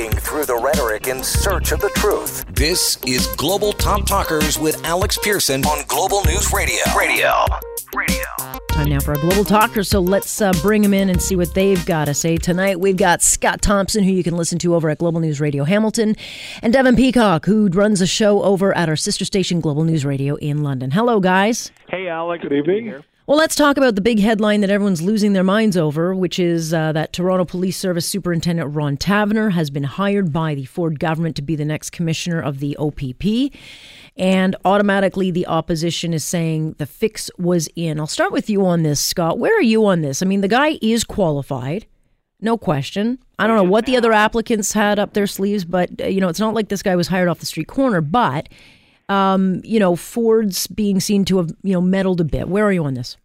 Wading through the rhetoric in search of the truth. This is Global Top Talkers with Alex Pearson on Global News Radio. Radio. Radio. Time now for a global talker, so let's uh, bring them in and see what they've got to say. Tonight we've got Scott Thompson, who you can listen to over at Global News Radio Hamilton, and Devin Peacock, who runs a show over at our sister station, Global News Radio in London. Hello, guys. Hey, Alex. Good evening. Well, let's talk about the big headline that everyone's losing their minds over, which is uh, that Toronto Police Service Superintendent Ron Taverner has been hired by the Ford government to be the next commissioner of the OPP. And automatically, the opposition is saying the fix was in. I'll start with you on this, Scott. Where are you on this? I mean, the guy is qualified, no question. I don't know what the other applicants had up their sleeves, but, uh, you know, it's not like this guy was hired off the street corner, but um, you know, Ford's being seen to have, you know, meddled a bit. Where are you on this?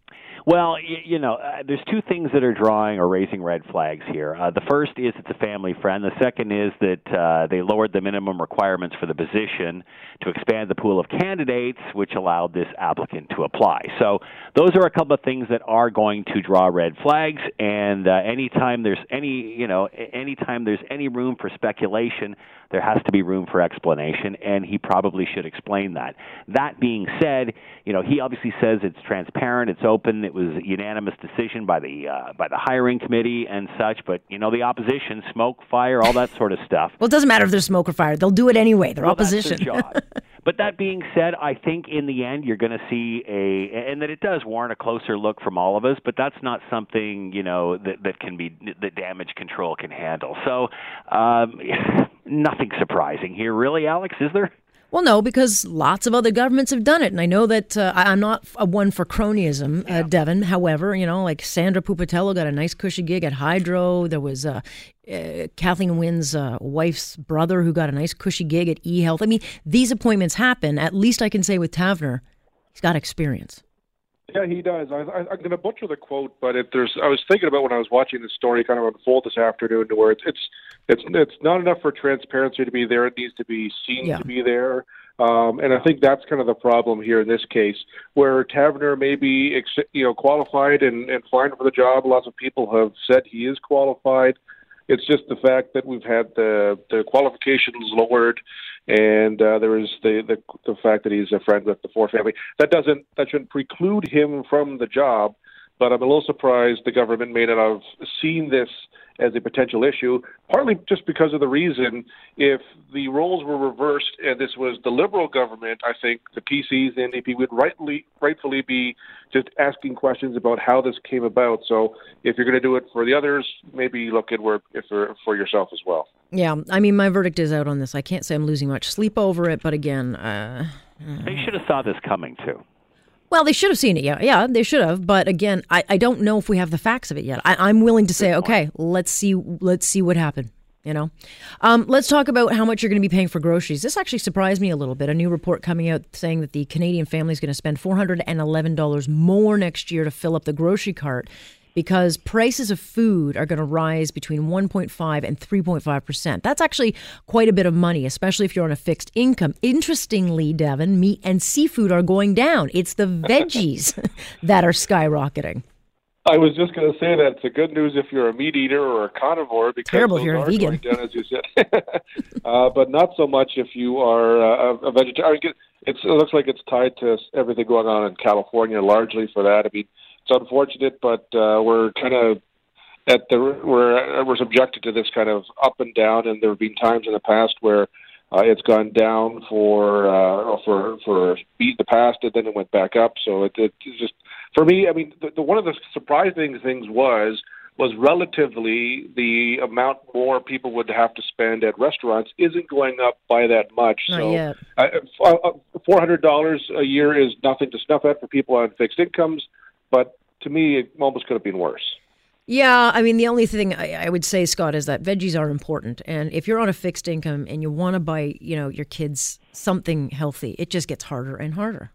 Well, you, you know, uh, there's two things that are drawing or raising red flags here. Uh, the first is it's a family friend. The second is that uh, they lowered the minimum requirements for the position to expand the pool of candidates, which allowed this applicant to apply. So those are a couple of things that are going to draw red flags. And uh, anytime there's any, you know, anytime there's any room for speculation, there has to be room for explanation, and he probably should explain that. That being said, you know, he obviously says it's transparent, it's open, it was a unanimous decision by the uh, by the hiring committee and such. But you know, the opposition, smoke, fire, all that sort of stuff. Well, it doesn't matter if there's smoke or fire; they'll do it anyway. They're well, opposition. but that being said, I think in the end you're going to see a, and that it does warrant a closer look from all of us. But that's not something you know that that can be that damage control can handle. So. Um, nothing surprising here, really, Alex, is there? Well, no, because lots of other governments have done it, and I know that uh, I'm not a one for cronyism, uh. Devin. However, you know, like Sandra Pupatello got a nice cushy gig at Hydro. There was uh, uh Kathleen Wynne's uh, wife's brother who got a nice cushy gig at eHealth. I mean, these appointments happen. At least I can say with Taverner, he's got experience. Yeah, he does. I, I, I'm going to butcher the quote, but if there's, I was thinking about when I was watching the story kind of unfold this afternoon, to where it's it's it's, it's not enough for transparency to be there; it needs to be seen yeah. to be there. Um, and I think that's kind of the problem here in this case, where Taverner may be, you know, qualified and, and fine for the job. Lots of people have said he is qualified. It's just the fact that we've had the the qualifications lowered, and uh, there is the, the the fact that he's a friend with the Ford family. That doesn't that shouldn't preclude him from the job. But I'm a little surprised the government may not have seen this as a potential issue, partly just because of the reason if the roles were reversed and this was the Liberal government, I think the PCs, the NDP would rightly, rightfully be just asking questions about how this came about. So if you're going to do it for the others, maybe look at where if for, for yourself as well. Yeah, I mean, my verdict is out on this. I can't say I'm losing much sleep over it, but again, uh, they should have saw this coming too. Well, they should have seen it. Yeah, yeah, they should have. But again, I, I don't know if we have the facts of it yet. I, am willing to say, okay, let's see, let's see what happened. You know, um, let's talk about how much you're going to be paying for groceries. This actually surprised me a little bit. A new report coming out saying that the Canadian family is going to spend $411 more next year to fill up the grocery cart because prices of food are going to rise between 1.5 and 3.5%. That's actually quite a bit of money, especially if you're on a fixed income. Interestingly, Devin, meat and seafood are going down. It's the veggies that are skyrocketing. I was just going to say that it's a good news if you're a meat eater or a carnivore because terrible if you're a vegan, down, as you said. uh, but not so much if you are uh, a vegetarian. It's, it looks like it's tied to everything going on in California, largely for that. I mean, it's unfortunate, but uh, we're kind of at the we're we're subjected to this kind of up and down, and there have been times in the past where uh, it's gone down for uh, for for the past, and then it went back up. So it, it just for me, I mean, the, the, one of the surprising things was was relatively the amount more people would have to spend at restaurants isn't going up by that much. Not so, yet. Uh, uh four hundred dollars a year is nothing to snuff at for people on fixed incomes but to me, it almost could have been worse. Yeah, I mean, the only thing I, I, would say, Scott, is that veggies are important, and if you're on a fixed income and you want to buy, you know, your kids something healthy, it just gets harder and harder.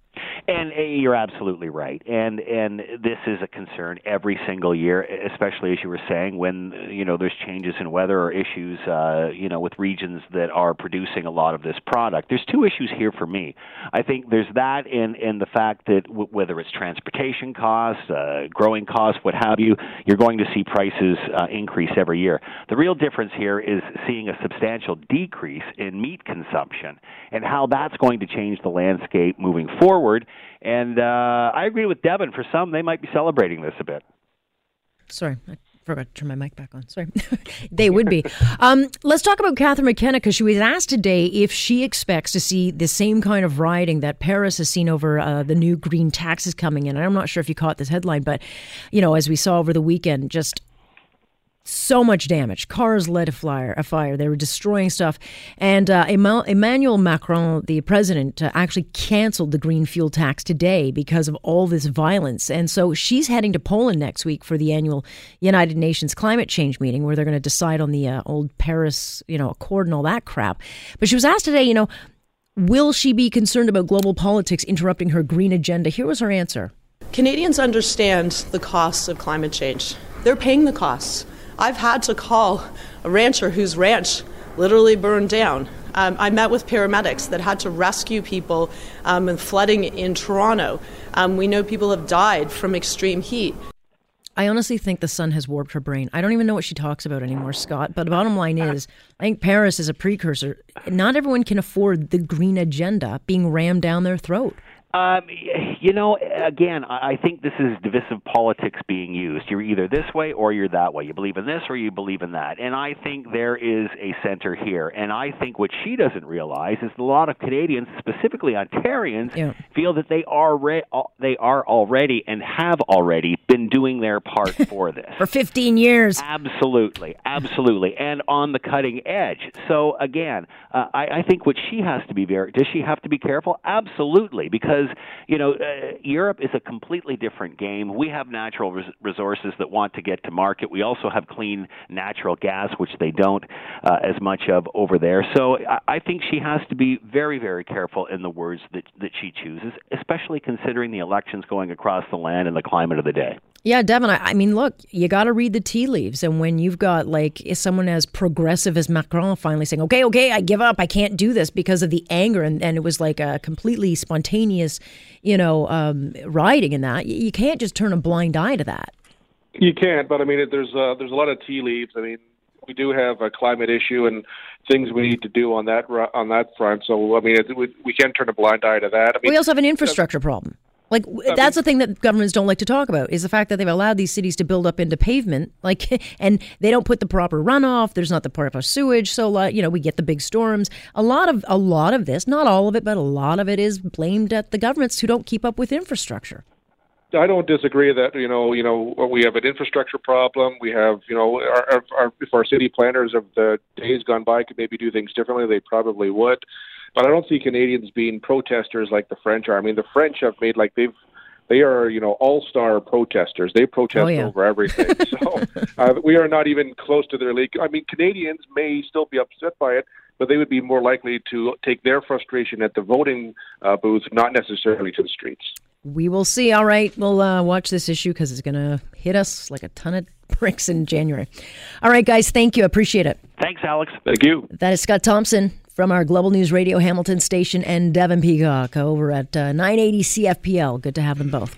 And uh, you're absolutely right. And and this is a concern every single year, especially as you were saying when you know there's changes in weather or issues uh, you know with regions that are producing a lot of this product. There's two issues here for me. I think there's that in in the fact that w- whether it's transportation costs, uh, growing costs, what have you, you're going to see prices uh, increase every year. The real difference here is seeing a substantial decrease in meat consumption and how that's going to change the landscape moving forward and uh, I agree with Devin. For some, they might be celebrating this a bit. Sorry, I forgot to turn my mic back on. Sorry. they would be. Um, let's talk about Catherine McKenna because she was asked today if she expects to see the same kind of rioting that Paris has seen over uh, the new green taxes coming in. And I'm not sure if you caught this headline, but, you know, as we saw over the weekend, just so much damage. Cars lit a fire. A fire. They were destroying stuff. And uh, Emmanuel Macron, the president, uh, actually canceled the green fuel tax today because of all this violence. And so she's heading to Poland next week for the annual United Nations climate change meeting, where they're going to decide on the uh, old Paris, you know, Accord and all that crap. But she was asked today, you know, will she be concerned about global politics interrupting her green agenda? Here was her answer. Canadians understand the costs of climate change. They're paying the costs. I've had to call a rancher whose ranch literally burned down. Um, I met with paramedics that had to rescue people um, in flooding in Toronto. Um, we know people have died from extreme heat. I honestly think the sun has warped her brain. I don't even know what she talks about anymore, Scott. But the bottom line is, I think Paris is a precursor. Not everyone can afford the green agenda being rammed down their throat. Um, you know, again, I think this is divisive politics being used. You're either this way or you're that way. You believe in this or you believe in that. And I think there is a center here. And I think what she doesn't realize is a lot of Canadians, specifically Ontarians, yeah. feel that they are re- they are already and have already been doing their part for this for 15 years. Absolutely, absolutely, and on the cutting edge. So again, uh, I, I think what she has to be very does she have to be careful? Absolutely, because because you know uh, Europe is a completely different game. We have natural res- resources that want to get to market. We also have clean natural gas, which they don't uh, as much of over there. So I, I think she has to be very, very careful in the words that that she chooses, especially considering the elections going across the land and the climate of the day. Yeah, Devin, I, I mean, look, you got to read the tea leaves. And when you've got like someone as progressive as Macron finally saying, okay, okay, I give up, I can't do this because of the anger, and, and it was like a completely spontaneous, you know, um, rioting in that, you can't just turn a blind eye to that. You can't, but I mean, there's uh, there's a lot of tea leaves. I mean, we do have a climate issue and things we need to do on that on that front. So I mean, it, we, we can't turn a blind eye to that. I mean, we also have an infrastructure problem. Like that's the thing that governments don't like to talk about is the fact that they've allowed these cities to build up into pavement, like, and they don't put the proper runoff. There's not the proper sewage, so lot, you know, we get the big storms. A lot of a lot of this, not all of it, but a lot of it is blamed at the governments who don't keep up with infrastructure. I don't disagree that you know you know we have an infrastructure problem. We have you know our, our, if our city planners of the days gone by could maybe do things differently, they probably would. But I don't see Canadians being protesters like the French are. I mean, the French have made like they've they are you know all star protesters. They protest oh, yeah. over everything. so uh, we are not even close to their league. I mean, Canadians may still be upset by it, but they would be more likely to take their frustration at the voting uh, booth, not necessarily to the streets. We will see. All right, we'll uh, watch this issue because it's going to hit us like a ton of bricks in January. All right, guys, thank you. Appreciate it. Thanks, Alex. Thank you. That is Scott Thompson from our Global News Radio Hamilton station and Devin Peacock over at uh, 980 CFPL. Good to have them both.